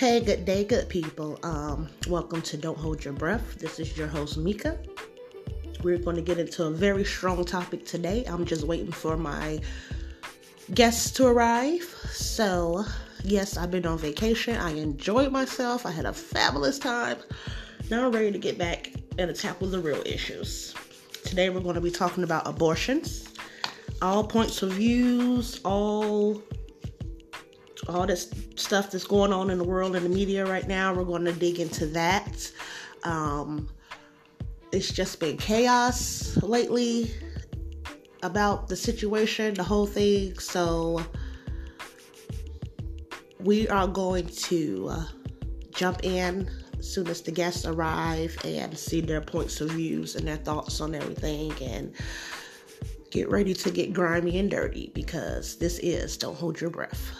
Hey, good day, good people. Um, welcome to Don't Hold Your Breath. This is your host, Mika. We're going to get into a very strong topic today. I'm just waiting for my guests to arrive. So, yes, I've been on vacation. I enjoyed myself. I had a fabulous time. Now I'm ready to get back and tackle the real issues. Today, we're going to be talking about abortions, all points of views, all all this stuff that's going on in the world and the media right now. We're going to dig into that. Um, it's just been chaos lately about the situation, the whole thing. So we are going to uh, jump in as soon as the guests arrive and see their points of views and their thoughts on everything and get ready to get grimy and dirty because this is Don't Hold Your Breath.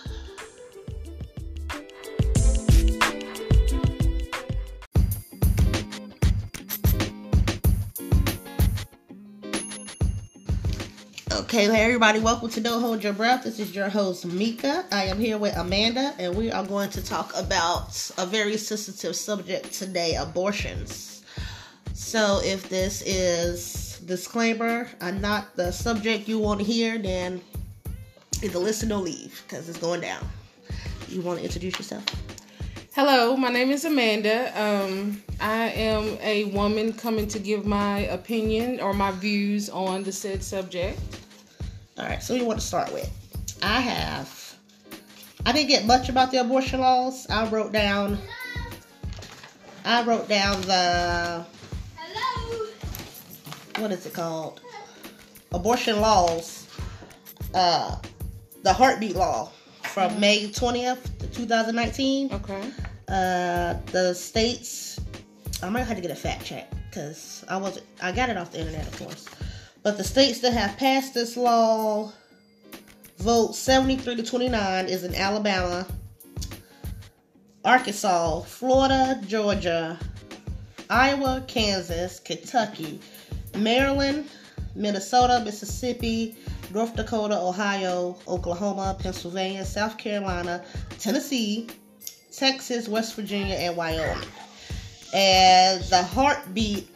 Okay, everybody, welcome to Don't Hold Your Breath. This is your host, Mika. I am here with Amanda, and we are going to talk about a very sensitive subject today abortions. So, if this is disclaimer and not the subject you want to hear, then either listen or leave because it's going down. You want to introduce yourself? Hello, my name is Amanda. Um, I am a woman coming to give my opinion or my views on the said subject. All right, so we want to start with. I have. I didn't get much about the abortion laws. I wrote down. I wrote down the. Hello. What is it called? Abortion laws. Uh, the heartbeat law from May twentieth, two thousand nineteen. Okay. Uh, the states. I might have to get a fact check because I wasn't. I got it off the internet, of course. But the states that have passed this law vote 73 to 29 is in Alabama, Arkansas, Florida, Georgia, Iowa, Kansas, Kentucky, Maryland, Minnesota, Mississippi, North Dakota, Ohio, Oklahoma, Pennsylvania, South Carolina, Tennessee, Texas, West Virginia, and Wyoming. And the heartbeat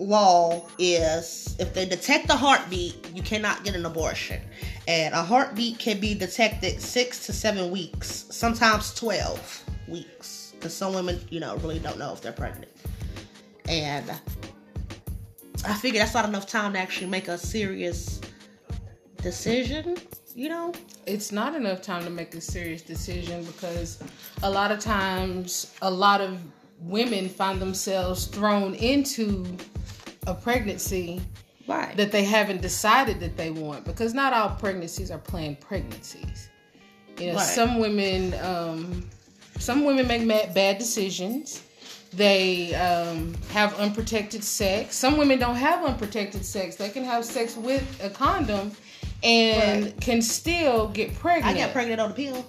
law is if they detect a heartbeat, you cannot get an abortion. And a heartbeat can be detected six to seven weeks, sometimes 12 weeks. Because some women, you know, really don't know if they're pregnant. And I figure that's not enough time to actually make a serious decision, you know? It's not enough time to make a serious decision because a lot of times, a lot of women find themselves thrown into a pregnancy Right. that they haven't decided that they want because not all pregnancies are planned pregnancies. You know, Right. some women, um, some women make ma- bad decisions. They um, have unprotected sex. Some women don't have unprotected sex. They can have sex with a condom and Right. can still get pregnant. I got pregnant on the pill.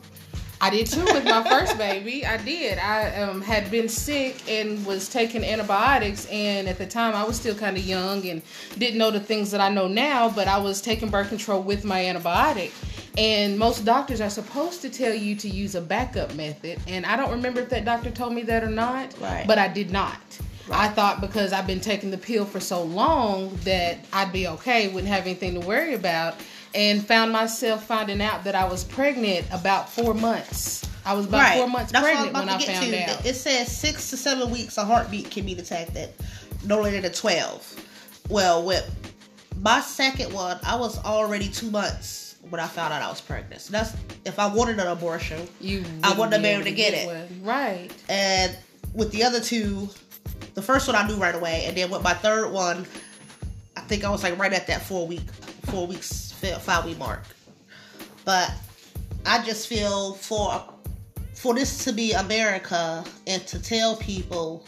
I did too with my first baby. I did. I um, had been sick and was taking antibiotics, and at the time I was still kind of young and didn't know the things that I know now. But I was taking birth control with my antibiotic, and most doctors are supposed to tell you to use a backup method. And I don't remember if that doctor told me that or not. Right. But I did not. I thought because I've been taking the pill for so long that I'd be okay, wouldn't have anything to worry about, and found myself finding out that I was pregnant about four months. I was about four months That's pregnant when I get found to. out. It says six to seven weeks a heartbeat can be detected, no later than twelve. Well, with my second one, I was already two months when I found out I was pregnant. So that's if I wanted an abortion, You, I wouldn't have been able to get it. one. right? and with the other two, the first one I knew right away, and then with my third one, I think I was like right at that four week, four weeks, five week mark. But I just feel for for this to be America and to tell people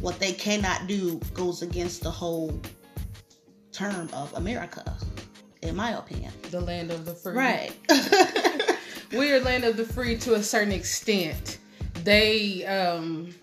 what they cannot do goes against the whole term of America, in my opinion. The land of the free. Right. we are land of the free to a certain extent. They um,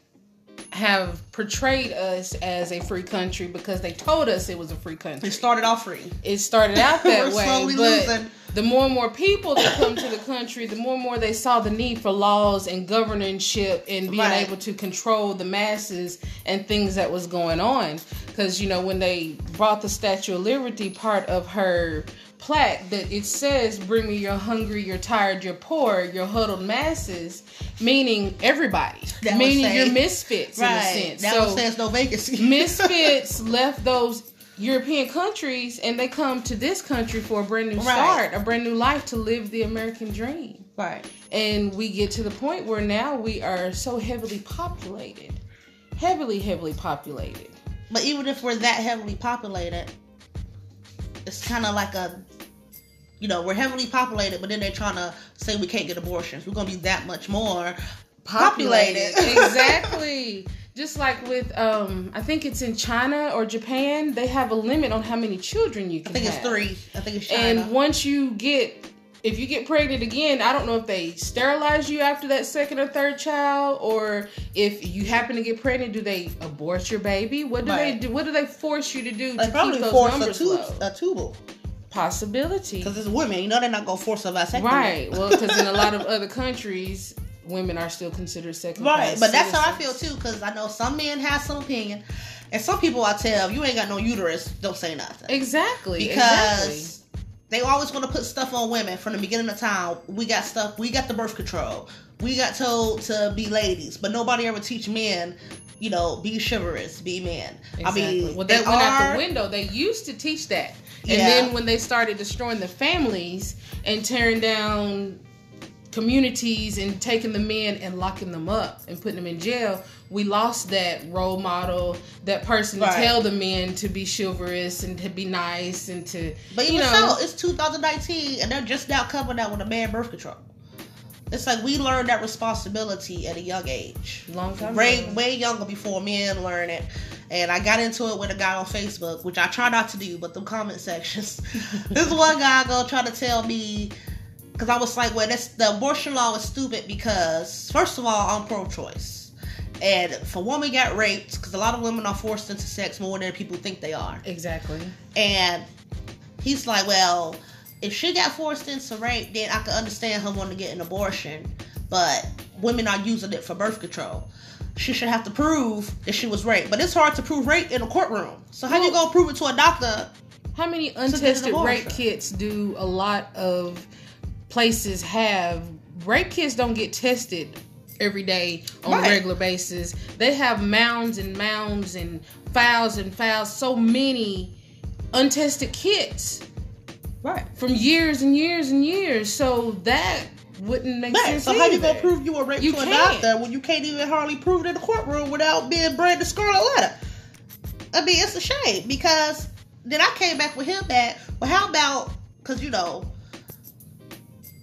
have portrayed us as a free country because they told us it was a free country. It started off free. It started out that way, slowly but losing. the more and more people that come to the country, the more and more they saw the need for laws and governorship and being Right. able to control the masses and things that was going on. Because you know when they brought the Statue of Liberty, part of her plaque that it says bring me your hungry you're tired you're poor your huddled masses meaning everybody That meaning say- you're misfits in a sense That so says no vacancy. misfits left those European countries and they come to this country for a brand new Right. start, a brand new life to live the American dream. right. And we get to the point where now we are so heavily populated. Heavily, heavily populated. But even if we're that heavily populated, it's kind of like a, you know, we're heavily populated, but then they're trying to say we can't get abortions. We're gonna be that much more populated. exactly. Just like with um I think it's in China or Japan, they have a limit on how many children you can. I think it's have. three. I think it's China. And once you get, if you get pregnant again, I don't know if they sterilize you after that second or third child, or if you happen to get pregnant, do they abort your baby? What do Right. they do? What do they force you to do they to probably keep those force a, tube, a tubal Possibility, because it's women. You know they're not gonna force a vasectomy. right? Well, because in a lot of other countries, women are still considered second Right, class but that's how I feel too. Because I know some men have some opinion, and some people I tell you ain't got no uterus, don't say nothing. Exactly, because exactly. they always want to put stuff on women from the beginning of time. We got stuff. We got the birth control. We got told to be ladies, but nobody ever teach men. You know, be chivalrous, be men. I mean, well, they that went out the window. They used to teach that, and Yeah. then when they started destroying the families and tearing down communities and taking the men and locking them up and putting them in jail, we lost that role model, that person Right. to tell the men to be chivalrous and to be nice and to, But you even know, so, it's 2019, and they're just now coming out with a man birth control. It's like we learned that responsibility at a young age. long time way way younger before men learn it. And I got into it with a guy on Facebook, which I try not to do, but the comment sections. this one guy go try to tell me because I was like, well, that's the abortion law is stupid because first of all, I'm pro-choice, and if a woman got raped, because a lot of women are forced into sex more than people think they are, Exactly. and he's like, well, if she got forced into rape, then I could understand her wanting to get an abortion. But women are using it for birth control. She should have to prove that she was raped. But it's hard to prove rape in a courtroom. So how you Well- gonna prove it to a doctor? How many untested rape kits do a lot of places have? Rape kits don't get tested every day on Right. a regular basis. They have mounds and mounds and files and files, so many untested kits Right. from years and years and years. So that wouldn't make Right. sense. So how you gonna prove you were raped You to a doctor when you can't even hardly prove it in the courtroom without being branded scarlet letter? I mean, it's a shame because then I came back with him back. Well, how about because you know,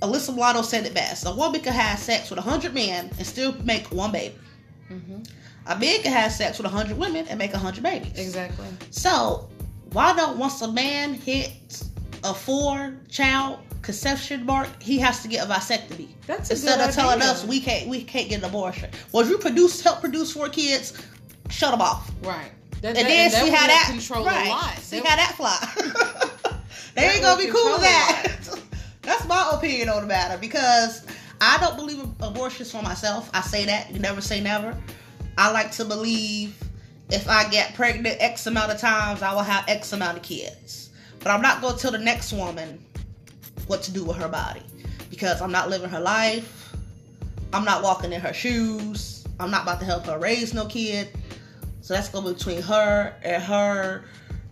Alyssa Milano said it best: a woman can have sex with a hundred men and still make one baby. Mhm. A man can have sex with a hundred women and make a hundred babies. Exactly. So why don't once a man hits a four child conception mark, he has to get a vasectomy? That's a Instead of telling us we can't we can't get an abortion. Well, you produce help produce four kids, shut them off. Right. That, And that- then that see how that control right. a lot. See That- how that fly. they That ain't gonna be cool with that. That's my opinion on the matter because I don't believe abortions for myself. I say that you never say never. I like to believe if I get pregnant X amount of times, I will have X amount of kids. But I'm not gonna tell the next woman what to do with her body because I'm not living her life. I'm not walking in her shoes. I'm not about to help her raise no kid. So that's going between her and her,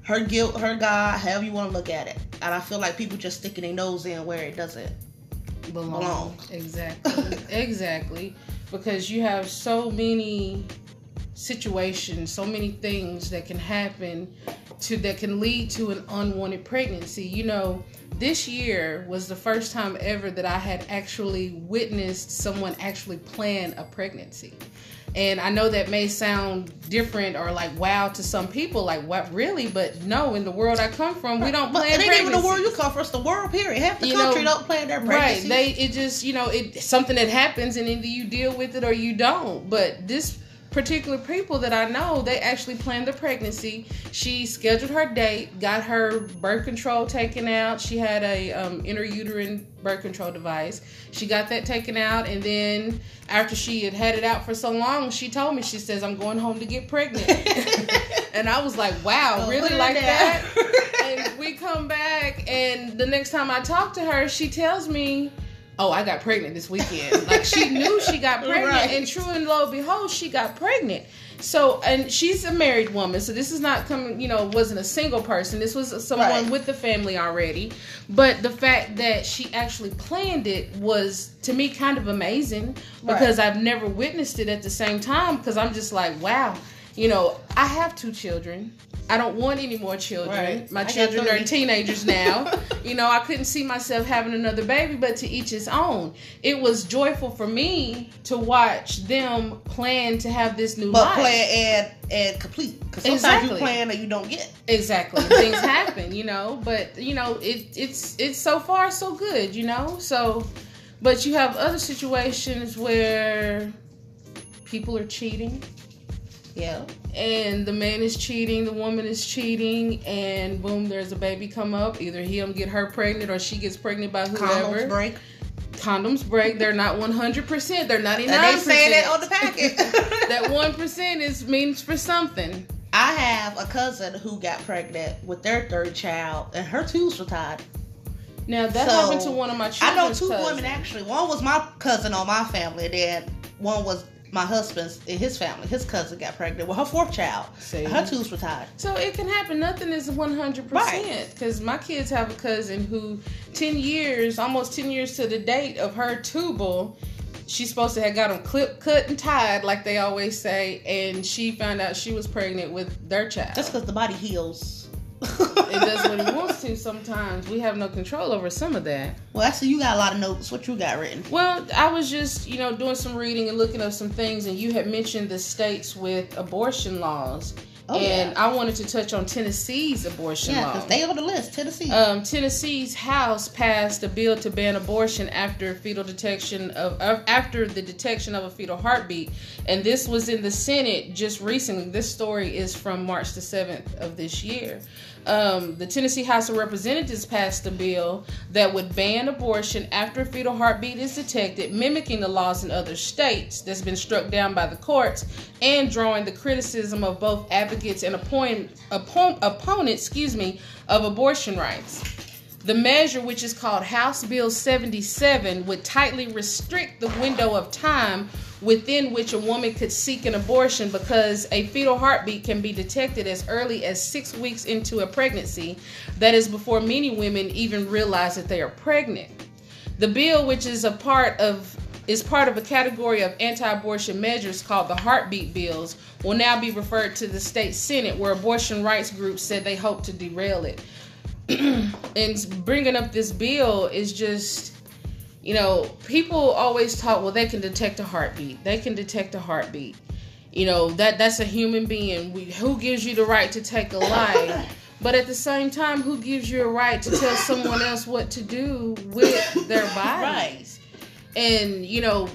her guilt, her God, however you want to look at it. And I feel like people just sticking their nose in where it doesn't. belong. belong. Exactly. exactly. Because you have so many situations, so many things that can happen to that can lead to an unwanted pregnancy. You know, this year was the first time ever that I had actually witnessed someone actually plan a pregnancy. And I know that may sound different or like wow to some people, like what really? But no, in the world I come from, we don't But plan it ain't even the world you come from. It's the world, period. Half the You country know, don't plan their pregnancy. Right. They it just you know it something that happens and either you deal with it or you don't. But this particular people that I know, they actually planned the pregnancy. She scheduled her date, got her birth control taken out. She had a um, intrauterine birth control device. She got that taken out, and then after she had had it out for so long, she told me, she says, "I'm going home to get pregnant," and I was like, "Wow, really like that?" and we come back, and the next time I talk to her, she tells me. Oh, I got pregnant this weekend. Like she knew she got pregnant, Right. and true and lo and behold, she got pregnant. So, and she's a married woman, so this is not coming. You know, wasn't a single person. This was someone Right. with the family already. But the fact that she actually planned it was to me kind of amazing because I've never witnessed it at the same time. Because I'm just like, wow, you know, I have two children. I don't want any more children. Right. My I children are teenagers now. you know, I couldn't see myself having another baby, but to each his own. It was joyful for me to watch them plan to have this new But life. plan and and complete. Because sometimes Exactly. you plan and you don't get. Exactly. Things happen, you know, but you know, it it's it's so far so good, you know? So but you have other situations where people are cheating Yeah. and the man is cheating, the woman is cheating, and boom, there's a baby come up. Either him get her pregnant or she gets pregnant by whoever. Condoms break. Condoms break. They're not 100%. They're 99%. And they say that on the packet. that 1% is means for something. I have a cousin who got pregnant with their third child, and her tubes were tied. Now that So, happened to one of my children. I know two women actually. One was my cousin on my family, and then one was my husband's in his family. His cousin got pregnant with her fourth child. See? Her tubes were tied. So it can happen. Nothing is one hundred percent. Right. Because my kids have a cousin who, ten years, almost ten years to the date of her tubal, she's supposed to have got them clip, cut, and tied, like they always say, and she found out she was pregnant with their child. That's because the body heals. It does what it wants to. Sometimes we have no control over some of that. Well, actually, you got a lot of notes. What you got written? Well, I was just, you know, doing some reading and looking up some things, and you had mentioned the states with abortion laws. Oh, and yeah. I wanted to touch on Tennessee's abortion Yeah, law. because they on the list. Tennessee. um, Tennessee's House passed a bill to ban abortion after fetal detection of uh, after the detection of a fetal heartbeat, and this was in the Senate just recently. This story is from March the seventh of this year. Um, the Tennessee House of Representatives passed a bill that would ban abortion after a fetal heartbeat is detected, mimicking the laws in other states that's been struck down by the courts, and drawing the criticism of both advocates and appoint, oppo- opponents, excuse me, of abortion rights. The measure, which is called House Bill 77, would tightly restrict the window of time within which a woman could seek an abortion because a fetal heartbeat can be detected as early as six weeks into a pregnancy. That is before many women even realize that they are pregnant. The bill, which is a part of is part of a category of anti-abortion measures called the heartbeat bills, will now be referred to the state senate, where abortion rights groups said they hope to derail it. and bringing up this bill is just you know people always talk well they can detect a heartbeat. They can detect a heartbeat. You know that that's a human being. We, who gives you the right to take a life? But at the same time who gives you a right to tell someone else what to do with their bodies and you know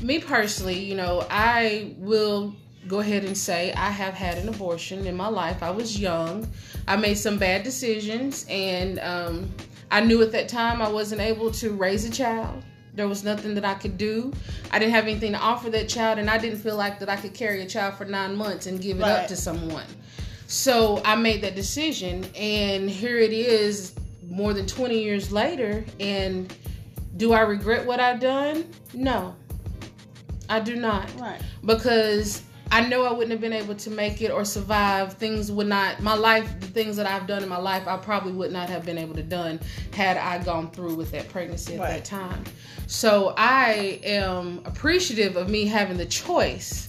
me personally you know i will go ahead and say i have had an abortion in my life. I was young. I made some bad decisions and um, i knew at that time i wasn't able to raise a child. There was nothing that i could do. I didn't have anything to offer that child and i didn't feel like that i could carry a child for nine months and give it up to someone. So i made that decision and here it is more than 20 years later and do I regret what I've done? No. I do not. Right. Because I know I wouldn't have been able to make it or survive. Things would not my life, the things that I've done in my life, I probably would not have been able to done had I gone through with that pregnancy at Right. that time. So I am appreciative of me having the choice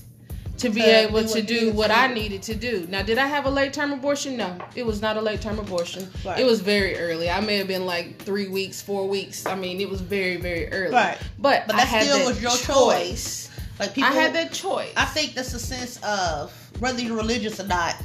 to be To able to do what to I needed to do. Now, did I have a late term abortion? No, it was not a late term abortion. Right. It was very early. I may have been like three weeks, four weeks. I mean, it was very, very early. Right. But, But I that had still that was your choice. Like people, I had that choice. I think that's a sense of whether you're religious or not.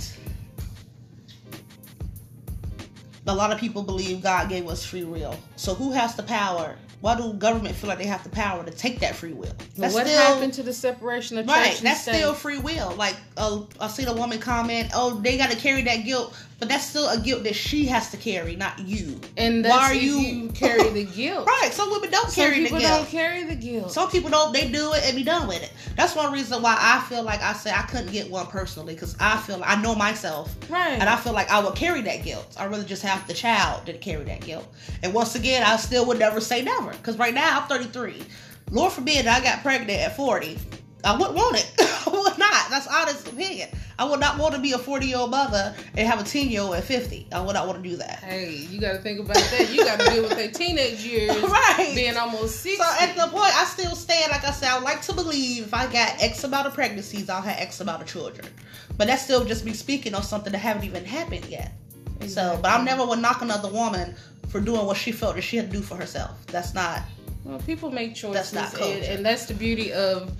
A lot of people believe God gave us free will. So who has the power Why do government feel like they have the power to take that free will? That's what still, happened to the separation of church right? that's state? still free will. Like, uh, I seen a woman comment, "Oh, they got to carry that guilt," but that's still a guilt that she has to carry, not you. And why are you... you... carry the guilt? right. Some women don't Some carry the guilt. don't carry the guilt. Some people don't. They do it and be done with it. That's one reason why I feel like I said I couldn't get one personally because I feel like I know myself, right? And I feel like I would carry that guilt. I really just have the child to carry that guilt. And once again, I still would never say never because right now I'm 33. Lord forbid I got pregnant at 40. I wouldn't want it. I would not. That's honest opinion. I would not want to be a 40 year old mother and have a 10 year old at 50. I would not want to do that. Hey, you got to think about that. You got to deal with their teenage years. right. Being almost 60. So at the point, I still stand, like I said, I would like to believe if I got X amount of pregnancies, I'll have X amount of children. But that's still just me speaking on something that haven't even happened yet. Exactly. So, but I'm never would knock another woman for doing what she felt that she had to do for herself. That's not. Well, people make choices, that's not and, and that's the beauty of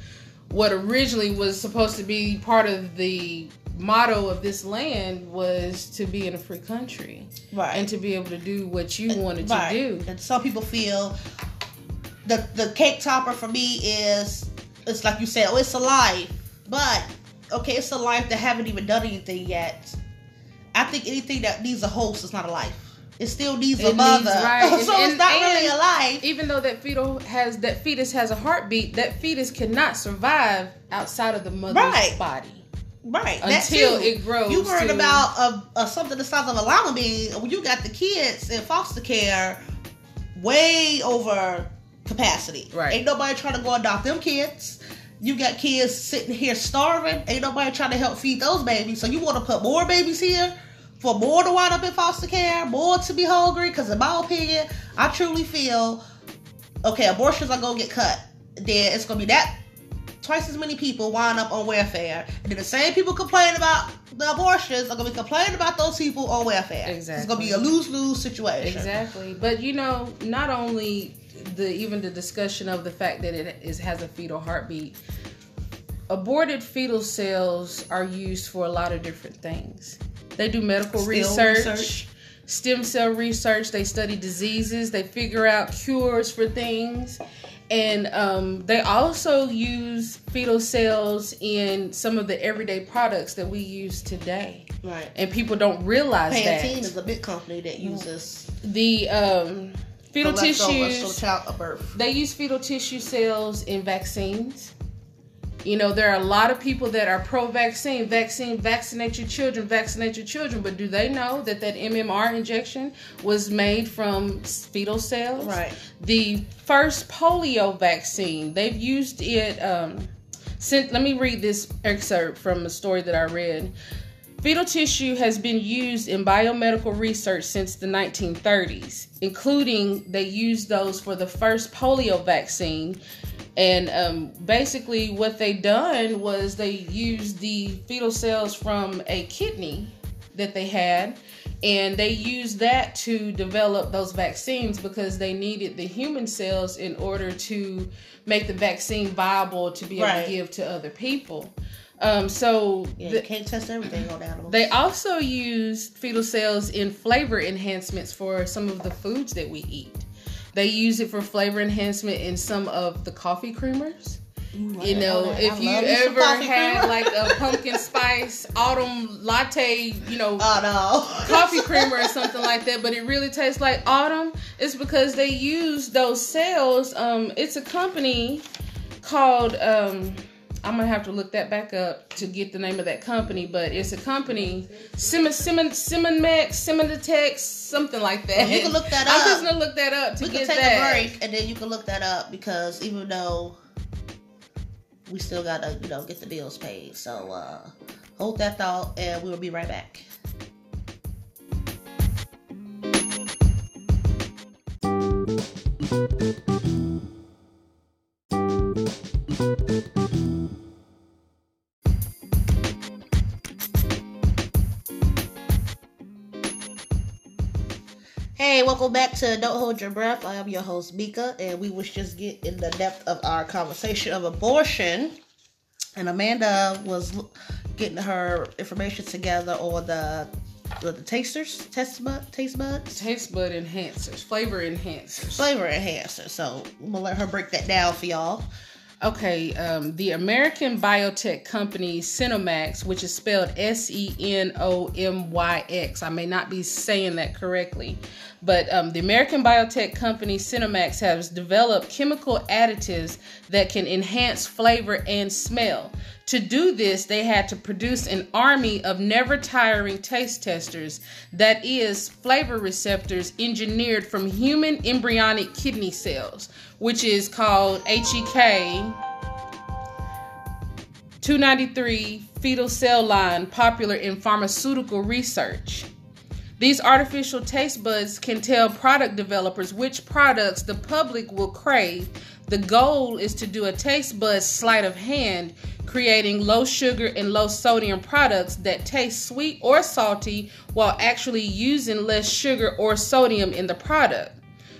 what originally was supposed to be part of the motto of this land was to be in a free country, right, and to be able to do what you wanted right. to do. And some people feel the the cake topper for me is it's like you said, oh, it's a life, but okay, it's a life that haven't even done anything yet. I think anything that needs a host is not a life. It still needs it a mother. Needs, right. so and, it's not and really alive. Even though that fetal has that fetus has a heartbeat, that fetus cannot survive outside of the mother's right. body. Right. Until it grows. You heard to... about a, a, something the size of a llama bean when you got the kids in foster care way over capacity. Right. Ain't nobody trying to go adopt them kids. You got kids sitting here starving. Ain't nobody trying to help feed those babies. So you want to put more babies here for more to wind up in foster care, more to be hungry? Because in my opinion, I truly feel okay, abortions are gonna get cut. Then it's gonna be that twice as many people wind up on welfare. And then the same people complaining about the abortions are gonna be complaining about those people on welfare. Exactly. It's gonna be a lose lose situation. Exactly. But you know, not only the even the discussion of the fact that it is has a fetal heartbeat. Aborted fetal cells are used for a lot of different things. They do medical research, research, stem cell research. They study diseases. They figure out cures for things. And um, they also use fetal cells in some of the everyday products that we use today. Right. And people don't realize Pantene that. Pantene is a big company that uses the um, fetal tissues. They use fetal tissue cells in vaccines. You know, there are a lot of people that are pro-vaccine, vaccine, vaccinate your children, vaccinate your children. But do they know that that MMR injection was made from fetal cells? Right. The first polio vaccine, they've used it. Um, since, let me read this excerpt from a story that I read. Fetal tissue has been used in biomedical research since the 1930s, including they used those for the first polio vaccine. And um, basically, what they done was they used the fetal cells from a kidney that they had, and they used that to develop those vaccines because they needed the human cells in order to make the vaccine viable to be able right. to give to other people. Um, so yeah, the, can't test everything on animals. They also use fetal cells in flavor enhancements for some of the foods that we eat. They use it for flavor enhancement in some of the coffee creamers. Ooh, you know, if you ever had like a pumpkin spice autumn latte, you know, oh, no. coffee creamer or something like that, but it really tastes like autumn, it's because they use those cells. Um, it's a company called um, I'm gonna have to look that back up to get the name of that company, but it's a company, Simon Simon Simon Max, something like that. Well, you can look that up. I'm just gonna look that up to we get can take that. a break and then you can look that up because even though we still gotta, you know, get the bills paid. So uh hold that thought and we will be right back. Welcome back to Don't Hold Your Breath. I am your host, Mika, and we was just get in the depth of our conversation of abortion. And Amanda was getting her information together on the the, tasters, taste bud, taste buds, Taste bud enhancers, flavor enhancers. flavor enhancer. So I'm gonna let her break that down for y'all. Okay, um, the American biotech company Senomyx, which is spelled S E N O M Y X, I may not be saying that correctly, but um, the American biotech company Senomyx has developed chemical additives that can enhance flavor and smell. To do this, they had to produce an army of never tiring taste testers, that is, flavor receptors engineered from human embryonic kidney cells, which is called HEK 293 fetal cell line, popular in pharmaceutical research. These artificial taste buds can tell product developers which products the public will crave. The goal is to do a taste bud sleight of hand, creating low sugar and low sodium products that taste sweet or salty while actually using less sugar or sodium in the product.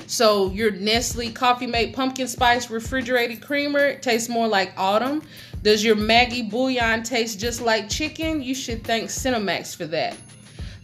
So your Nestle Coffee Mate Pumpkin Spice Refrigerated Creamer tastes more like autumn. Does your Maggi Bouillon taste just like chicken? You should thank Senomyx for that.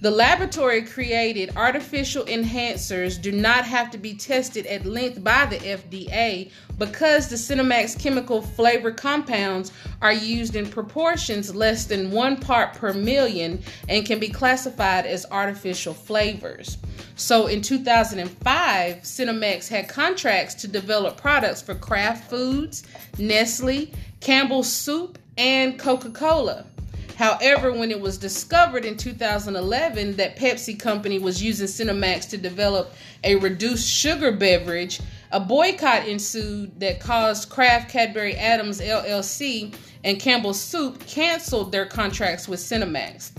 The laboratory created artificial enhancers do not have to be tested at length by the FDA because the Senomyx chemical flavor compounds are used in proportions less than one part per million and can be classified as artificial flavors. So in 2005, Senomyx had contracts to develop products for Kraft Foods, Nestle, Campbell's Soup, and Coca Cola. However, when it was discovered in 2011 that Pepsi Company was using Senomyx to develop a reduced sugar beverage, a boycott ensued that caused Kraft Cadbury Adams LLC and Campbell's Soup canceled their contracts with Senomyx.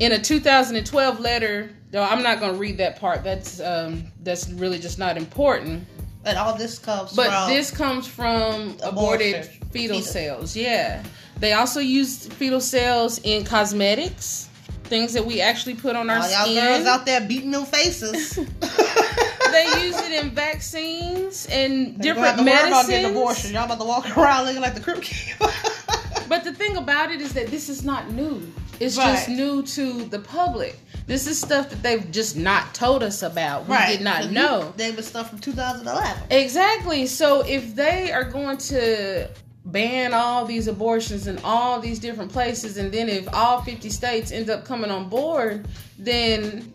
In a 2012 letter, though I'm not going to read that part. That's um, that's really just not important. And all this comes But from this comes from aborted Abortion. fetal Fetus. cells. Yeah. They also use fetal cells in cosmetics, things that we actually put on our all y'all skin. girls out there beating them faces. they use it in vaccines and have different to worry about getting medicines. abortion. Y'all about to walk around looking like the Keeper. But the thing about it is that this is not new. It's Right. just new to the public. This is stuff that they've just not told us about. We did not know. They was stuff from 2011. Exactly. So if they are going to ban all these abortions in all these different places, and then if all 50 states end up coming on board, then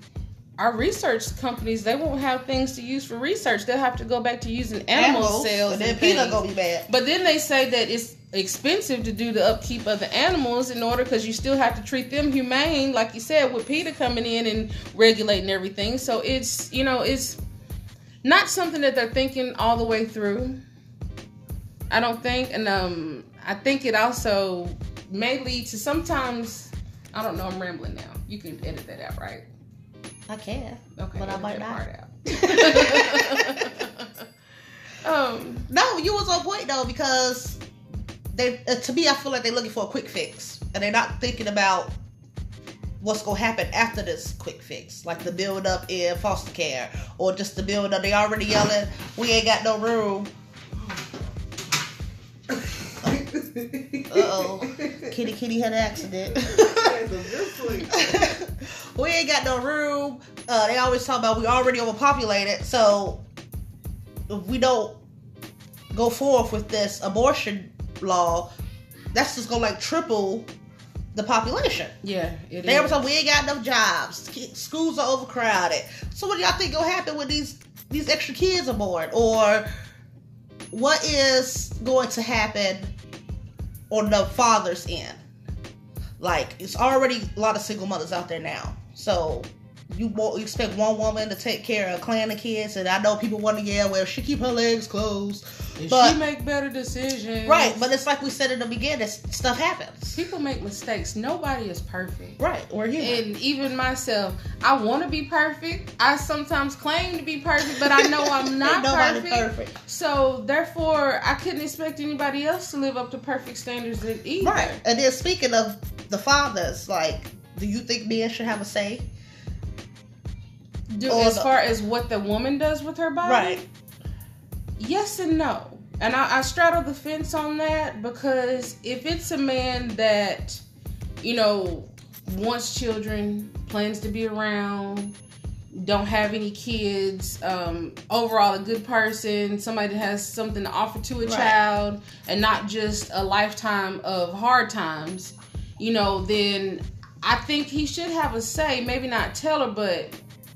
our research companies they won't have things to use for research. They'll have to go back to using animal Animals, cells. and then PETA gonna be bad. But then they say that it's expensive to do the upkeep of the animals in order because you still have to treat them humane, like you said, with PETA coming in and regulating everything. So it's you know it's not something that they're thinking all the way through. I don't think, and um, I think it also may lead to sometimes. I don't know. I'm rambling now. You can edit that out, right? I can. Okay, But I might not. part out. um, No, you was on point though because they uh, to me I feel like they're looking for a quick fix and they're not thinking about what's gonna happen after this quick fix, like the build up in foster care or just the build up. They already yelling, "We ain't got no room." Uh oh, Kitty Kitty had an accident. we ain't got no room. Uh, they always talk about we already overpopulated, so if we don't go forth with this abortion law, that's just gonna like triple the population. yeah, it They is. talk we ain't got enough jobs. Schools are overcrowded. So what do y'all think gonna happen when these these extra kids are born, or what is going to happen on the father's end? Like it's already a lot of single mothers out there now. So you expect one woman to take care of a clan of kids, and I know people want to yell, "Well, she keep her legs closed." If But- she make better decisions. Right, but it's like we said in the beginning, stuff happens. people make mistakes. Nobody is perfect. Right, we're human. And even myself, I want to be perfect. I sometimes claim to be perfect, but I know I'm not perfect. perfect. So therefore, I couldn't expect anybody else to live up to perfect standards either. Right. And then speaking of the fathers, like, do you think men should have a say? Do, Or as the- far as what the woman does with her body, Right. yes and no. And I, I straddle the fence on that because if it's a man that, you know, wants children, plans to be around, don't have any kids, um, overall a good person, somebody that has something to offer to a Right. child, and not just a lifetime of hard times, you know, then I think he should have a say. Maybe not tell her, but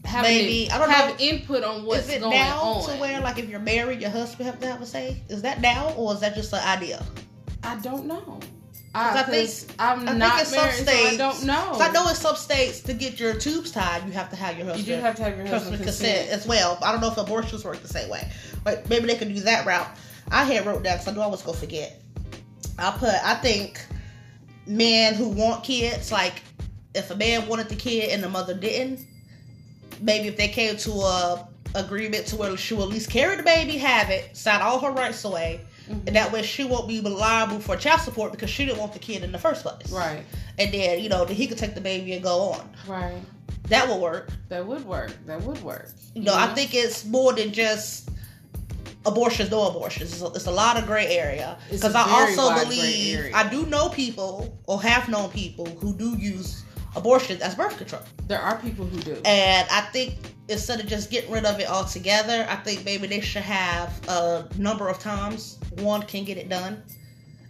have Maybe. an- I don't have know. input on what's is it going now on. to where like if you're married, your husband have to have a say? Is that now or is that just an idea? I don't know. I, I think- think I'm I not think in some married, so I don't know. I know in some states to get your tubes tied, you have to have your you husband. do have to have your husband husband consent. consent as well. I don't know if abortions work the same way, but maybe they could do that route. I had wrote down because I knew I was gonna forget. I put I think men who want kids, like if a man wanted the kid and the mother didn't, maybe if they came to a agreement to where she will at least carry the baby, have it, sign all her rights away, Mhm. and that way she won't be liable for child support because she didn't want the kid in the first place. Right, And then you know then he could take the baby and go on. right. That would work. That would work. That would work. You know, I think it's more than just abortions, no abortions. It's a, it's a lot of gray area. Because I also believe. I do know people, or have known people, who do use abortions as birth control. there are people who do. And I think instead of just getting rid of it altogether, I think maybe they should have a number of times one can get it done.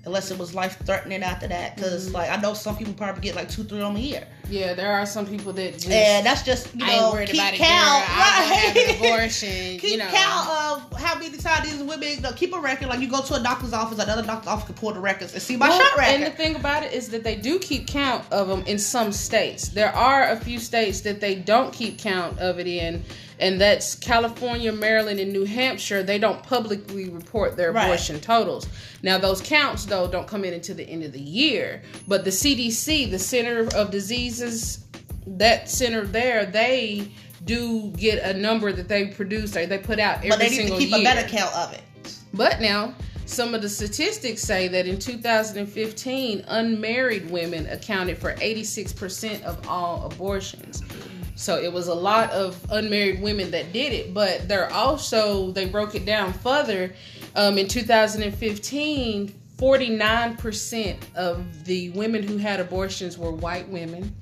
Unless it was life threatening after that. Because, Mhm. like, I know some people probably get like two, three of them a year. Yeah, there are some people that just. And that's just, you I ain't know, worried keep about it, count. girl. I will have an abortion. keep you know. count of how many times these women you know, keep a record. Like you go to a doctor's office, another doctor's office can pull the records and see my Well, shot record. And the thing about it is that they do keep count of them in some states. There are a few states that they don't keep count of it in, and that's California, Maryland, and New Hampshire. They don't publicly report their Right. abortion totals. Now, those counts, though, don't come in until the end of the year. But the CDC, the Center of Diseases, that center there, they do get a number that they produce or they put out every but they need to keep year. a better count of it. But now, some of the statistics say that in 2015, unmarried women accounted for 86% of all abortions. So it was a lot of unmarried women that did it, but they're also, they broke it down further. Um, in 2015, 49% of the women who had abortions were white women.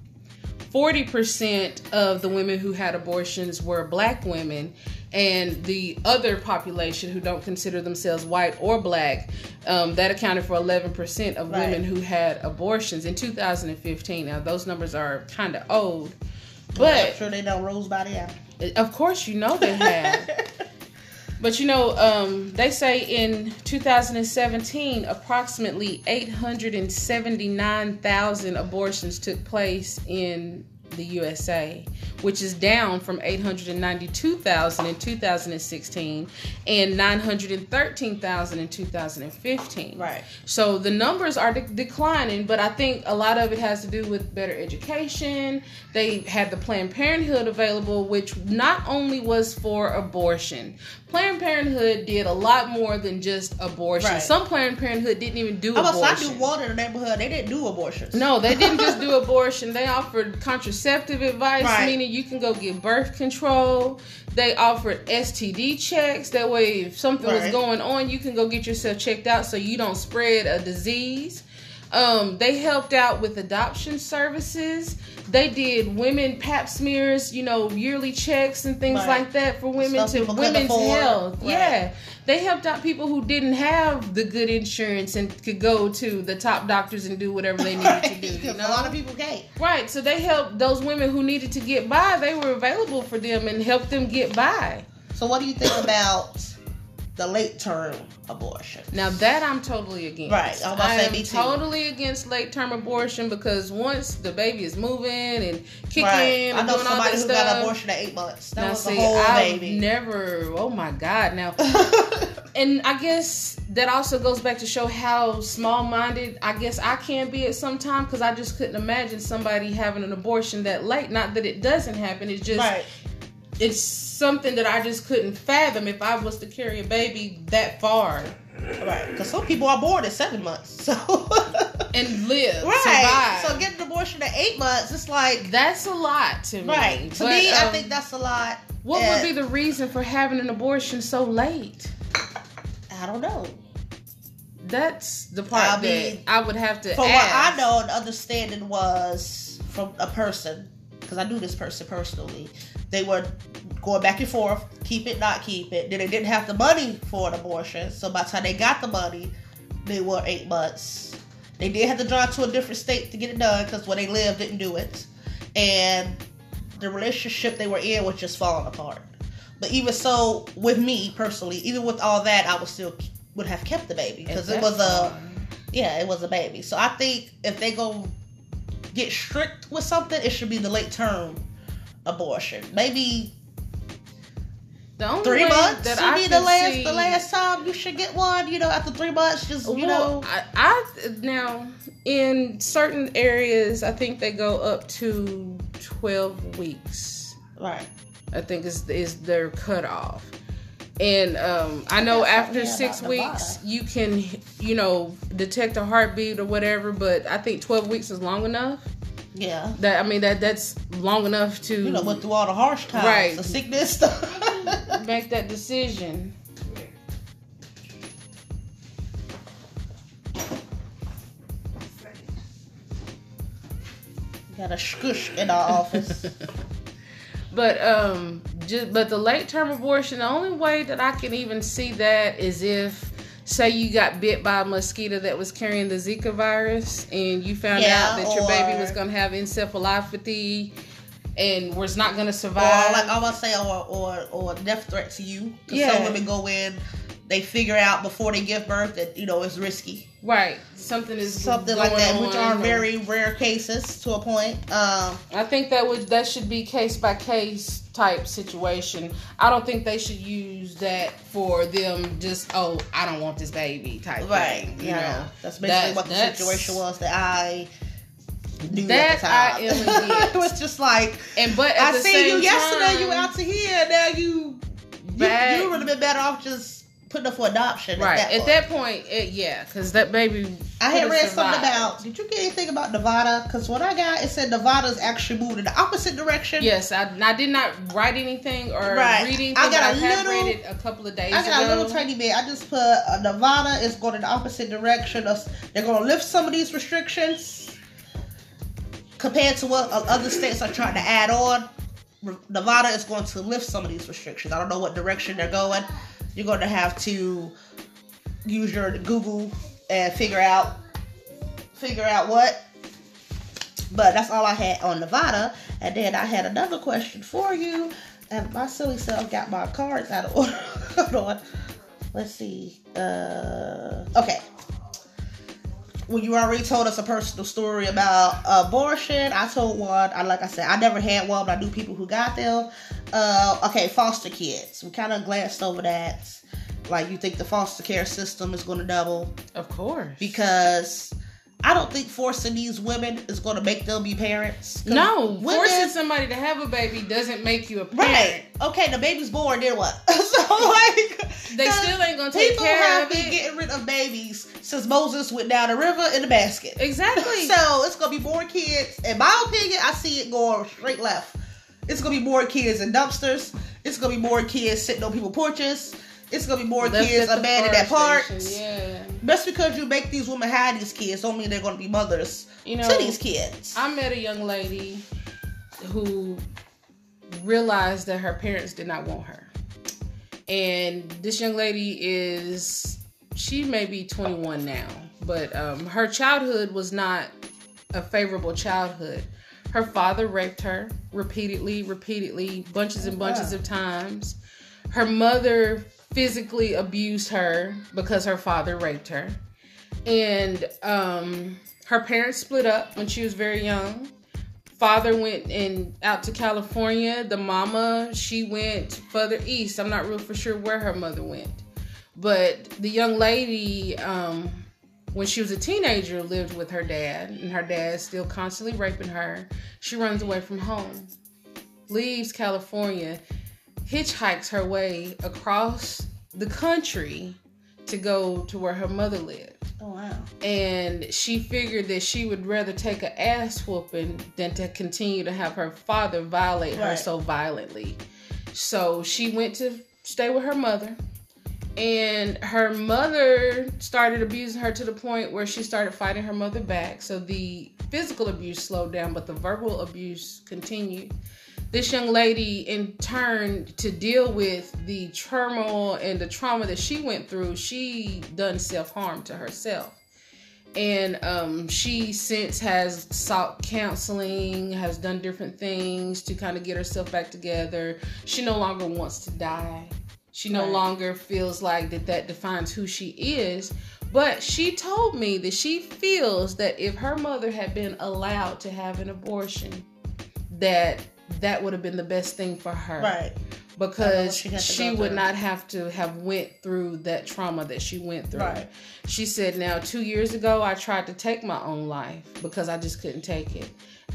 40% of the women who had abortions were black women, and the other population who don't consider themselves white or black, um, that accounted for 11% of Right. women who had abortions in 2015. Now, those numbers are kind of old, I'm sure they know Rose by the app. of course, you know they have. But you know, um, they say in 2017, approximately 879,000 abortions took place in the USA, which is down from 892,000 in 2016 and 913,000 in 2015. Right. So the numbers are de- declining, but I think a lot of it has to do with better education. They had the Planned Parenthood available, which not only was for abortion. Planned Parenthood did a lot more than just abortion. Right. Some Planned Parenthood didn't even do I was I abortion. do one in the neighborhood. They didn't do abortions. No, they didn't just do abortion. They offered contraceptive advice, Right. meaning you can go get birth control. They offered STD checks. That way, if something was going on, you can go get yourself checked out so you don't spread a disease. Um, they helped out with adoption services. They did women pap smears, you know, yearly checks and things Right. like that for women to women's health. Right. Yeah. They helped out people who didn't have the good insurance and could go to the top doctors and do whatever they needed to do. You know? a lot of people can't. Right, so they helped those women who needed to get by. They were available for them and helped them get by. So what do you think about the late term abortion? Now that I'm totally against. Right, I was about to I am totally against late term abortion because once the baby is moving and kicking Right. I and know doing all somebody that who stuff. got an abortion at eight months. That now was see, a whole I've baby. never. Oh my God! Now and I guess that also goes back to show how small-minded I guess I can be at some time because I just couldn't imagine somebody having an abortion that late. Not that it doesn't happen. It's just right. It's something that I just couldn't fathom if I was to carry a baby that far Right. Because some people are born at seven months. So and live, Right. survive. So getting an abortion at eight months, it's like that's a lot to me. right. To But, me, I um, think that's a lot. what And would be the reason for having an abortion so late? I don't know. That's the part I that I would have to From ask. what I know, the understanding was from a person, because I knew this person personally, they were going back and forth, keep it, not keep it. Then they didn't have the money for an abortion, so by the time they got the money, they were eight months. They did have to drive to a different state to get it done because where they lived didn't do it, and the relationship they were in was just falling apart. But even so, with me personally, even with all that, I would still would have kept the baby because it was a yeah, it was a baby. So I think if they go get strict with something, it should be the late term abortion. Maybe The only three months that should I be the last see- the last time you should get one. You know, after three months, just you well, know, I, I now in certain areas, I think they go up to twelve weeks. right. I think is is their cutoff. And um, I know after six weeks you can, you know, detect a heartbeat or whatever. But I think twelve weeks is long enough. Yeah. That I mean that that's long enough to You know, went through all the harsh times, Right. the sickness stuff. make that decision. Got a squish in our office. But um, just but the late term abortion, the only way that I can even see that is if, say, you got bit by a mosquito that was carrying the Zika virus, and you found Yeah, out that your baby was gonna have encephalopathy, and was not gonna or survive. like I would say, or or or death threat to you. Yeah. some women go in, they figure out before they give birth that you know it's risky, right, something is something like that, which are very rare cases to a point. Um, I think that would that should be case by case type situation. I don't think they should use that for them just oh I don't want this baby type right, thing. You yeah, know that's basically That- what the situation was that I knew That at the time. I am it was just like And but I see you yesterday. time- You out to here now. You you, you would have been better off just putting up for adoption. right At that, at point. that point, it, yeah, because that baby. I had read something about. Did you get anything about Nevada? Because what I got, it said Nevada's actually moved in the opposite direction. Yes, I, I did not write anything or Right. read anything. I got a I little- read it a couple of days I got ago. a little tiny bit. I just put uh, Nevada is going in the opposite direction. Of, they're going to lift some of these restrictions compared to what uh, other states are trying to add on. Nevada is going to lift some of these restrictions. I don't know what direction they're going. You're going to have to use your Google and figure out figure out what. But that's all I had on Nevada. And then I had another question for you. And my silly self got my cards out of order. Hold on. Let's see. Uh, okay. Well, you already told us a personal story about abortion. I told one. I like I said, I never had one, but I knew people who got them. Uh, okay, foster kids. We kind of glanced over that. Like, you think the foster care system is going to double of course. because I don't think forcing these women is going to make them be parents. no, women- forcing somebody to have a baby doesn't make you a parent. Right. Okay, the baby's born, then what? so like they still ain't gonna take care of it. people have been getting rid of babies since Moses went down the river in a basket. Exactly. so it's gonna be more kids. In my opinion, I see it going straight left. It's gonna be more kids in dumpsters. It's gonna be more kids sitting on people's porches. It's gonna be more kids abandoned at parks. Yeah. Just because you make these women have these kids, don't mean they're gonna be mothers You know, to these kids. I met a young lady who realized that her parents did not want her. And this young lady is, she may be 21 now, but um, her childhood was not a favorable childhood. Her father raped her repeatedly, repeatedly, bunches and bunches of times. Her mother physically abused her because her father raped her. And um, her parents split up when she was very young. Father went and out to California. The mama, she went further east. I'm not real for sure where her mother went. But the young lady, um, when she was a teenager, lived with her dad, and her dad's still constantly raping her. She runs away from home, leaves California, hitchhikes her way across the country to go to where her mother lived. oh wow. And she figured that she would rather take an ass whooping than to continue to have her father violate her so violently. So she went to stay with her mother. and her mother started abusing her to the point where she started fighting her mother back. So the physical abuse slowed down, but the verbal abuse continued. This young lady, in turn, to deal with the turmoil and the trauma that she went through, she done self harm to herself. And um, she since has sought counseling has done different things to kind of get herself back together. She no longer wants to die. She no right. longer feels like that that defines who she is. But she told me that she feels that if her mother had been allowed to have an abortion that that would have been the best thing for her right because she, she would not have to have went through that trauma that she went through. Right. She said, "Now, two years ago, I tried to take my own life because I just couldn't take it."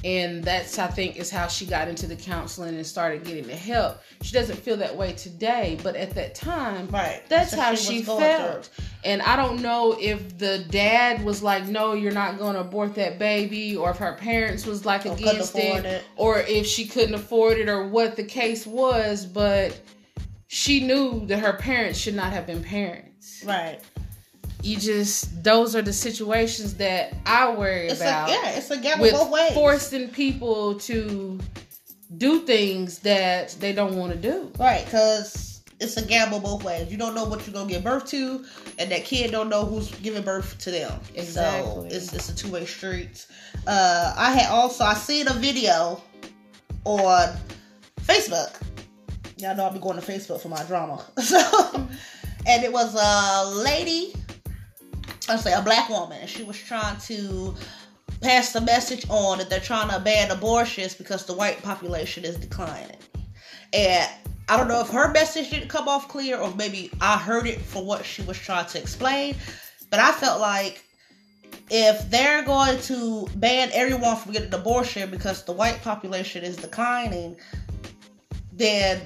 And that's i think is how she got into the counseling and started getting the help. She doesn't feel that way today but at that time right. that's, how she, she felt. and i don't know if the dad was like no you're not going to abort that baby or if her parents was like or against it, it. or if she couldn't afford it or what the case was but she knew that her parents should not have been parents. Right you just those are the situations that I worry it's about. A, yeah, it's a gamble both ways. Forcing people to do things that they don't want to do. Right, because it's a gamble both ways. You don't know what you're gonna give birth to, and that kid don't know who's giving birth to them. Exactly. So it's it's a two way street. Uh, I had also I seen a video on Facebook. Y'all know I'll be going to Facebook for my drama. So, and it was a lady I say a black woman, and she was trying to pass the message on that they're trying to ban abortions because the white population is declining. And I don't know if her message didn't come off clear or maybe I heard it for what she was trying to explain, but I felt like if they're going to ban everyone from getting an abortion because the white population is declining, then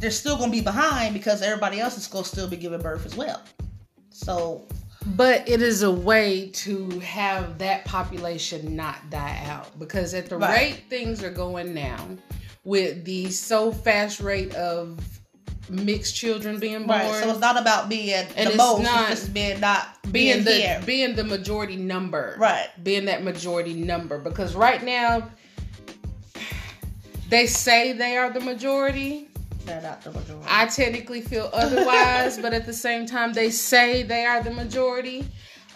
they're still going to be behind because everybody else is going to still be giving birth as well. So but it is a way to have that population not die out because at the right. rate things are going now, with the so fast rate of mixed children being born. Right. So it's not about being and the most, not it's just being not being, being the here. being the majority number. Right. Being that majority number. Because right now they say they are the majority, they're not the majority. I technically feel otherwise, but at the same time, they say they are the majority.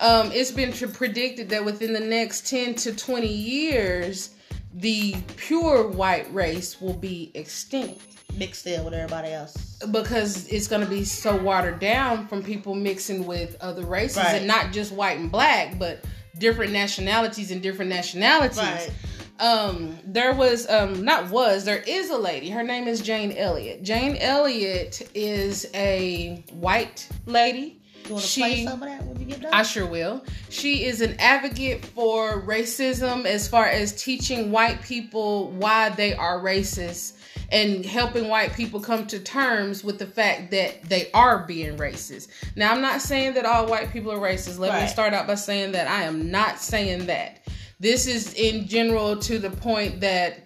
Um, it's been predicted that within the next 10 to 20 years, the pure white race will be extinct. Mixed in with everybody else. Because it's going to be so watered down from people mixing with other races right. and not just white and black, but different nationalities and different nationalities. Right um there was um not was there is a lady her name is jane elliott jane elliott is a white lady you want to she, play some of that when you get done? I sure will. She is an advocate for racism as far as teaching white people why they are racist and helping white people come to terms with the fact that they are being racist. Now, I'm not saying that all white people are racist. Let right. me start out by saying that I am not saying that. This is in general to the point that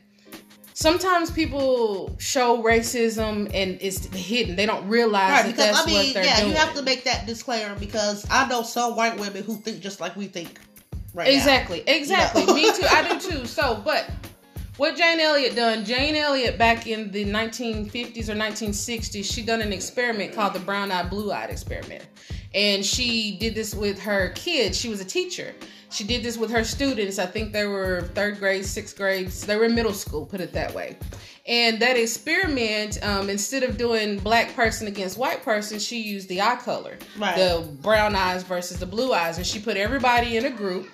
sometimes people show racism and it's hidden. They don't realize right, that because, that's I mean, what they're yeah, doing. you have to make that disclaimer because I know some white women who think just like we think. Right exactly, now. exactly. Me too. I do too. So, but what Jane Elliott done? Jane Elliott back in the 1950s or 1960s, she done an experiment called the brown eye blue eyed experiment, and she did this with her kids. She was a teacher she did this with her students. I think they were third grade, sixth grade. They were in middle school, put it that way. And that experiment, um, instead of doing black person against white person, she used the eye color, right. the brown eyes versus the blue eyes, and she put everybody in a group.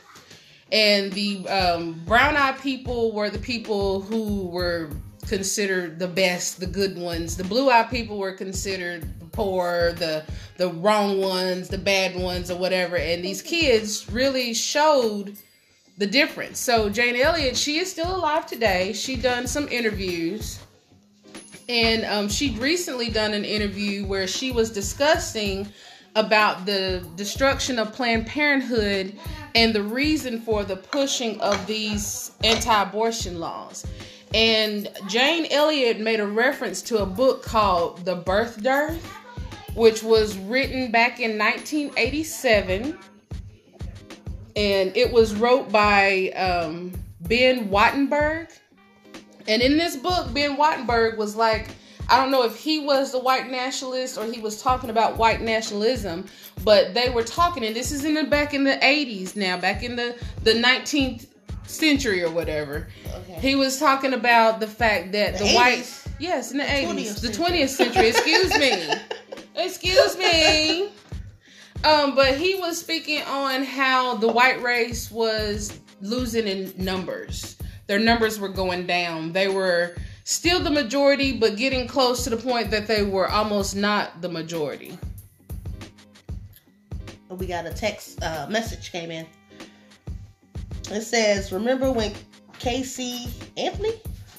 And the um, brown eyed people were the people who were considered the best, the good ones. The blue eyed people were considered poor, the the wrong ones, the bad ones, or whatever. And these kids really showed the difference. So Jane Elliott, she is still alive today. She done some interviews, and um, she recently done an interview where she was discussing about the destruction of Planned Parenthood and the reason for the pushing of these anti-abortion laws. And Jane Elliott made a reference to a book called The Birth Dearth which was written back in 1987. And it was wrote by um, Ben Wattenberg. And in this book, Ben Wattenberg was like, I don't know if he was the white nationalist or he was talking about white nationalism, but they were talking, and this is in the back in the 80s now, back in the, the 19th century or whatever. Okay. He was talking about the fact that the, the white yes, in the, 80s, the 20th century, excuse me. excuse me. Um, but he was speaking on how the white race was losing in numbers. Their numbers were going down. They were still the majority, but getting close to the point that they were almost not the majority. We got a text uh, message came in. It says, "Remember when Casey Anthony?"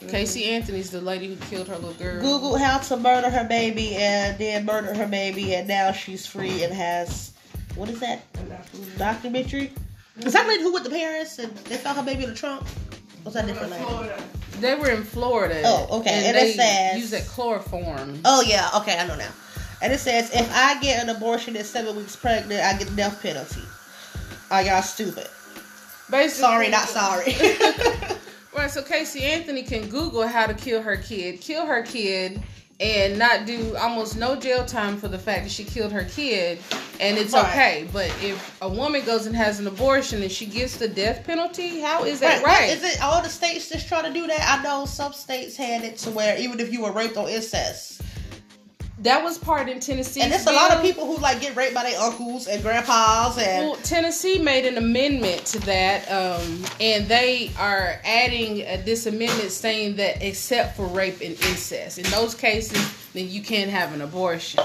Casey Anthony's the lady who killed her little girl. Googled how to murder her baby and then murder her baby, and now she's free and has what is that documentary? Is that lady who with the parents and they found her baby in the trunk? What's that different lady? They were in Florida. Oh, okay. And, and it says use that chloroform. Oh yeah, okay, I know now. And it says if I get an abortion at seven weeks pregnant, I get the death penalty. Are y'all stupid? Basically, sorry, not sorry. right. So Casey Anthony can Google how to kill her kid, kill her kid, and not do almost no jail time for the fact that she killed her kid, and it's right. okay. But if a woman goes and has an abortion and she gets the death penalty, how is that right? right? Is it all the states just trying to do that? I know some states had it to where even if you were raped or incest that was part in Tennessee. And there's a lot of people who like get raped by their uncles and grandpas and well, Tennessee made an amendment to that, um, and they are adding uh, this amendment saying that except for rape and incest, in those cases, then you can't have an abortion.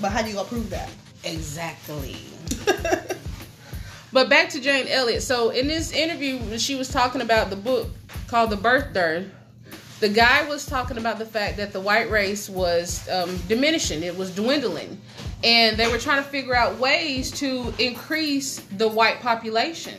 But how do you gonna prove that? Exactly. but back to Jane Elliott. So in this interview, she was talking about the book called The Birth Dearth the guy was talking about the fact that the white race was um, diminishing, it was dwindling. And they were trying to figure out ways to increase the white population.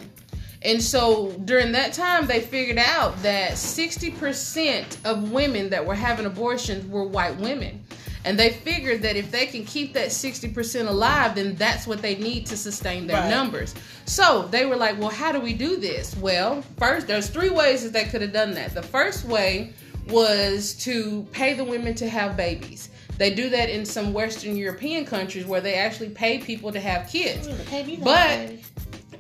And so during that time, they figured out that 60% of women that were having abortions were white women. And they figured that if they can keep that 60% alive, then that's what they need to sustain their right. numbers. So they were like, well, how do we do this? Well, first, there's three ways that they could have done that. The first way was to pay the women to have babies. They do that in some Western European countries where they actually pay people to have kids. but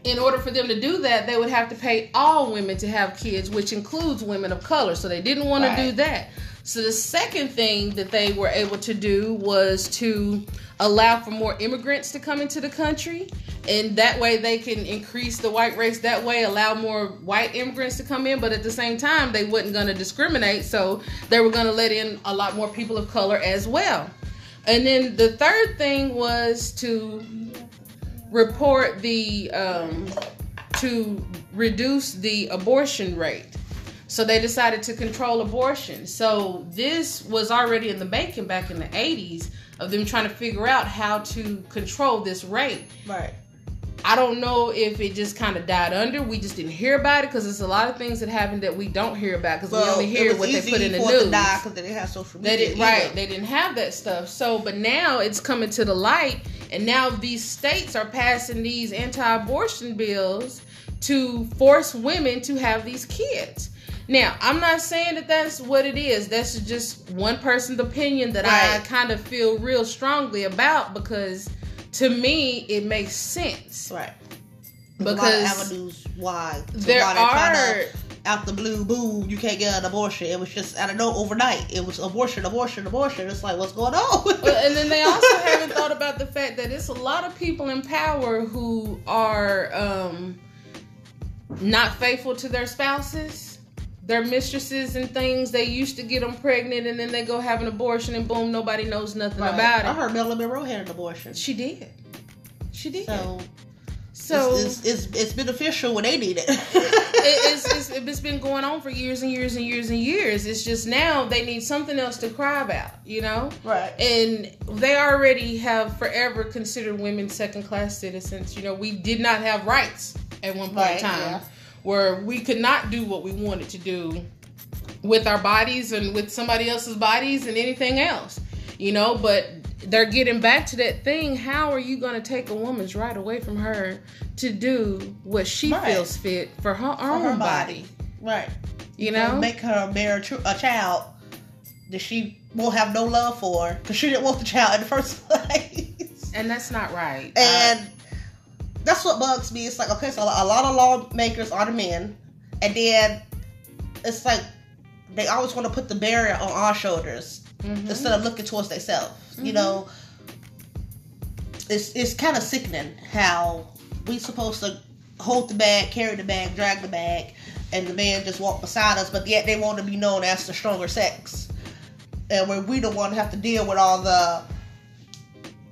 in order for them to do that, they would have to pay all women to have kids, which includes women of color. So they didn't want right. to do that. So the second thing that they were able to do was to allow for more immigrants to come into the country and that way they can increase the white race that way allow more white immigrants to come in but at the same time they wasn't going to discriminate so they were going to let in a lot more people of color as well. And then the third thing was to report the um, to reduce the abortion rate. So they decided to control abortion. So this was already in the making back in the 80s of them trying to figure out how to control this rate. Right. I don't know if it just kind of died under. We just didn't hear about it because there's a lot of things that happened that we don't hear about because well, we only hear what they put in the news. because they didn't have social media. They did, right. They didn't have that stuff. So, but now it's coming to the light, and now these states are passing these anti-abortion bills to force women to have these kids. Now, I'm not saying that that's what it is. That's just one person's opinion that right. I kind of feel real strongly about because to me it makes sense. Right. Because avenues why there are out the blue, boo, you can't get an abortion. It was just I don't know overnight. It was abortion, abortion, abortion. It's like what's going on? and then they also haven't thought about the fact that it's a lot of people in power who are um, not faithful to their spouses their mistresses and things. They used to get them pregnant and then they go have an abortion and boom, nobody knows nothing right. about it. I heard Marilyn Monroe had an abortion. She did. She did. So, so it's, it's, it's, it's beneficial when they need it. it it's, it's, it's been going on for years and years and years and years. It's just now they need something else to cry about, you know? Right. And they already have forever considered women second class citizens. You know, we did not have rights at one point right, in time. Yeah where we could not do what we wanted to do with our bodies and with somebody else's bodies and anything else, you know. But they're getting back to that thing. How are you going to take a woman's right away from her to do what she Right. feels fit for her For own her body? Right. You know, make her bear a, tr- a child that she won't have no love for because she didn't want the child in the first place. and that's not right. And that's what bugs me. It's like, okay, so a lot of lawmakers are the men, and then it's like they always want to put the barrier on our shoulders Mhm. instead of looking towards themselves. You know, it's it's kind of sickening how we supposed to hold the bag, carry the bag, drag the bag, and the man just walk beside us, but yet they want to be known as the stronger sex, and where we the one have to deal with all the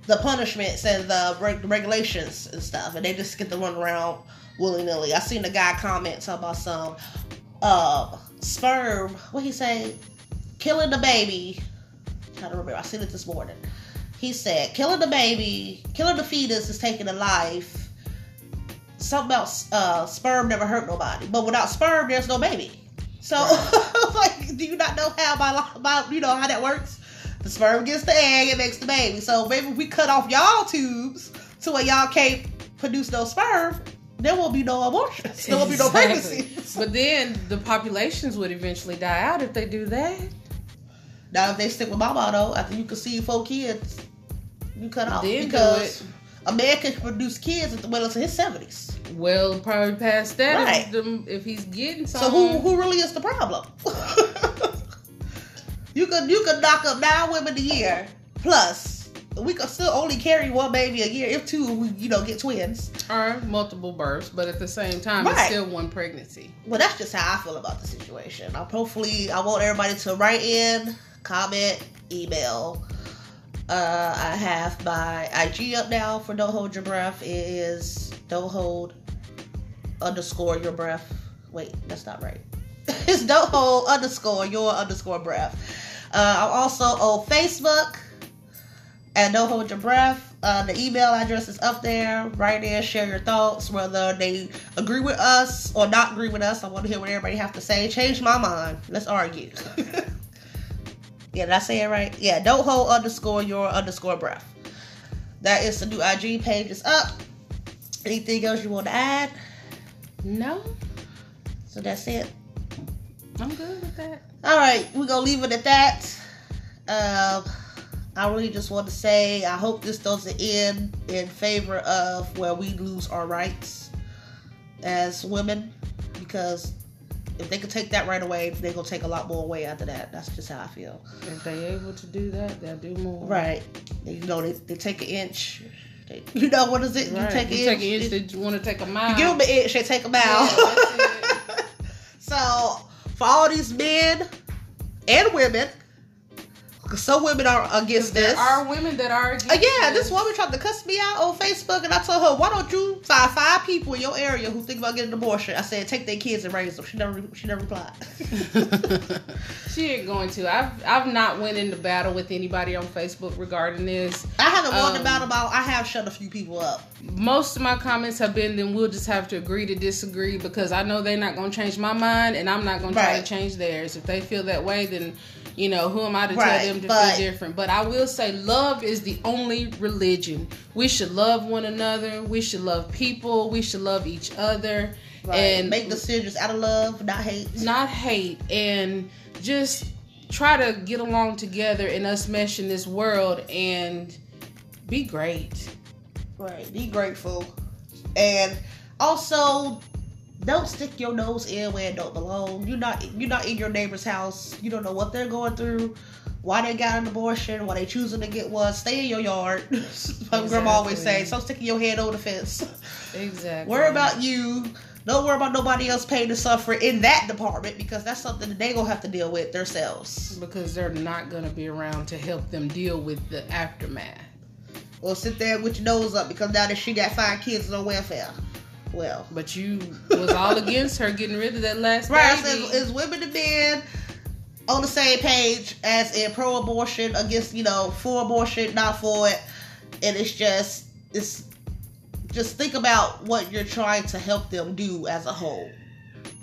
the punishments and the reg- regulations and stuff, and they just get to run around willy nilly. I seen a guy comment talking about some uh sperm. What he say? Killing the baby. i trying to remember. I seen it this morning. He said, "Killing the baby, killing the fetus is taking a life." Something about uh, sperm never hurt nobody, but without sperm, there's no baby. So, like, do you not know how by, by you know how that works? The sperm gets the egg, it makes the baby. So maybe if we cut off y'all tubes to where y'all can't produce no sperm, there won't be no abortions. There won't be no Exactly. pregnancies. But then the populations would eventually die out if they do that. Now, if they stick with my motto, after you conceive four kids, you cut off Then because a man can produce kids at the well into his seventies. Well, probably past that if, Right. them- if he's getting some. So who who really is the problem? you could you could knock up nine women a year plus. We could still only carry one baby a year if two we you know get twins. or multiple births, but at the same time, it's still one pregnancy. Well, that's just how I feel about the situation. I hopefully I want everybody to write in, comment, email. Uh, I have my IG up now for Don't Hold Your Breath. It is Don't Hold underscore your breath. Wait, that's not right. it's Don't Hold underscore your underscore breath. Uh, I'm also on Facebook and Don't Hold Your Breath. Uh, the email address is up there. Write in, share your thoughts, whether they agree with us or not agree with us. I want to hear what everybody have to say. Change my mind. Let's argue. yeah, did I say it right? Yeah, Don't Hold underscore your underscore breath. That is the new IG page. is up. Anything else you want to add? No, So that's it. I'm good with that. All right, we're gonna leave it at that. Um, I really just want to say I hope this doesn't end in favor of where we lose our rights as women, because if they could take that right away, they're gonna take a lot more away after that. That's just how I feel. If they able to do that, they'll do more. Right? You know, they, they take an inch. They, you know what is it? Right. You take an You inch. take an inch, they want to take a mile. you give them an inch, they take a mile. Yeah, so for all these men and women, some women are against this. There are women that are. Against Uh, yeah, this this woman tried to cuss me out on Facebook, and I told her, "Why don't you find five people in your area who think about getting an abortion?" I said, "Take their kids and raise them." She never, she never replied. she ain't going to. I've I've not went into battle with anybody on Facebook regarding this. I haven't won the Um, battle about. I have shut a few people up. Most of my comments have been, then we'll just have to agree to disagree because I know they're not going to change my mind, and I'm not going to try Right. to change theirs. If they feel that way, then you know who am I to Right, tell them to but- feel different? But I will say, love is the only religion. We should love one another. We should love people. We should love each other. and And make decisions out of love, not hate. not hate and just try to get along together and us mesh in this world and be great. Right. Be grateful, and also don't stick your nose in where it don't belong. You're not you're not in your neighbor's house. You don't know what they're going through, why they got an abortion, why they choosing to get one. Stay in your yard. My grandma always say, Exactly. "Stop sticking your head over the fence." Exactly. worry about you. Don't worry about nobody else paying to suffer in that department because that's something that they gonna have to deal with themselves. because they're not going to be around to help them deal with the aftermath. Or sit there with your nose up because now that she got five kids on welfare. Well, But you was all against her getting rid of that last Right, baby. said, is women and men on the same page as in pro-abortion against you know for abortion, not for it, and it's just it's just think about what you're trying to help them do as a whole,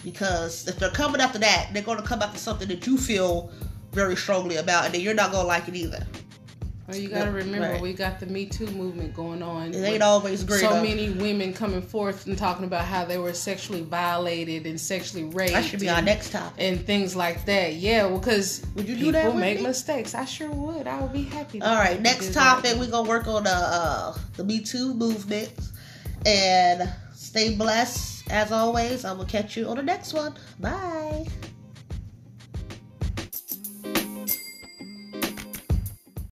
because if they're coming after that, they're going to come after something that you feel very strongly about, and then you're not going to like it either. Well, you got to remember, right. we got the Me Too movement going on. It ain't always great. So many women coming forth and talking about how they were sexually violated and sexually raped. That should be and, our next topic. And things like that. Yeah, well, because would you do people that make me? mistakes. I sure would. I would be happy. All right, next topic. We're gonna work on the uh, the Me Too movement and stay blessed as always. I will catch you on the next one. Bye.